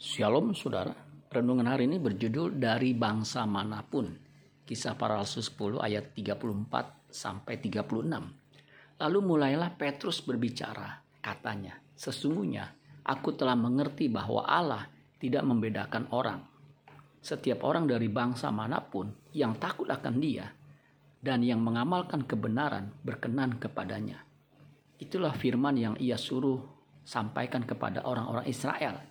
Shalom saudara, renungan hari ini berjudul dari bangsa mana pun. Kisah para rasul 10 ayat 34 sampai 36. Lalu mulailah Petrus berbicara, katanya, sesungguhnya aku telah mengerti bahwa Allah tidak membedakan orang. Setiap orang dari bangsa mana pun yang takut akan dia dan yang mengamalkan kebenaran berkenan kepadanya. Itulah firman yang ia suruh sampaikan kepada orang-orang Israel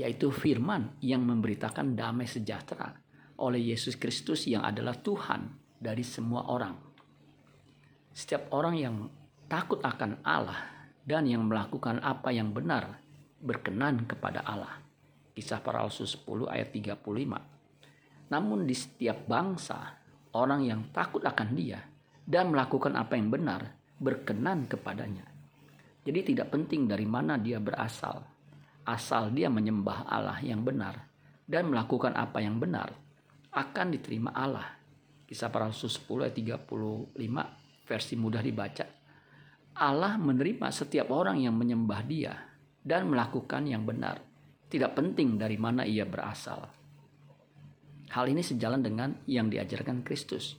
yaitu firman yang memberitakan damai sejahtera oleh Yesus Kristus yang adalah Tuhan dari semua orang. Setiap orang yang takut akan Allah dan yang melakukan apa yang benar berkenan kepada Allah. Kisah para Rasul 10 ayat 35. Namun di setiap bangsa, orang yang takut akan dia dan melakukan apa yang benar berkenan kepadanya. Jadi tidak penting dari mana dia berasal, asal dia menyembah Allah yang benar dan melakukan apa yang benar, akan diterima Allah. Kisah para Rasul 10 ayat 35 versi mudah dibaca. Allah menerima setiap orang yang menyembah dia dan melakukan yang benar. Tidak penting dari mana ia berasal. Hal ini sejalan dengan yang diajarkan Kristus.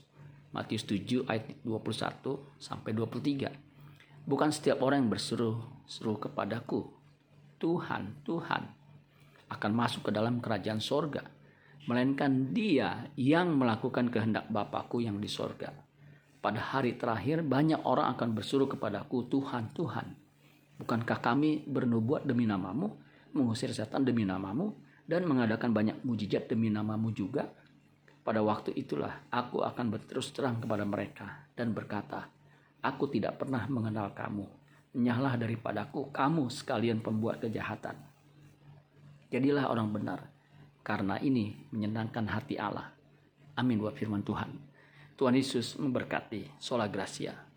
Matius 7 ayat 21 sampai 23. Bukan setiap orang yang berseru seru kepadaku, Tuhan, Tuhan akan masuk ke dalam kerajaan sorga. Melainkan dia yang melakukan kehendak Bapakku yang di sorga. Pada hari terakhir banyak orang akan bersuruh kepadaku, Tuhan, Tuhan. Bukankah kami bernubuat demi namamu, mengusir setan demi namamu, dan mengadakan banyak mujizat demi namamu juga? Pada waktu itulah aku akan berterus terang kepada mereka dan berkata, Aku tidak pernah mengenal kamu Nyahlah daripadaku kamu sekalian pembuat kejahatan. Jadilah orang benar, karena ini menyenangkan hati Allah. Amin buat firman Tuhan. Tuhan Yesus memberkati. Sola Gracia.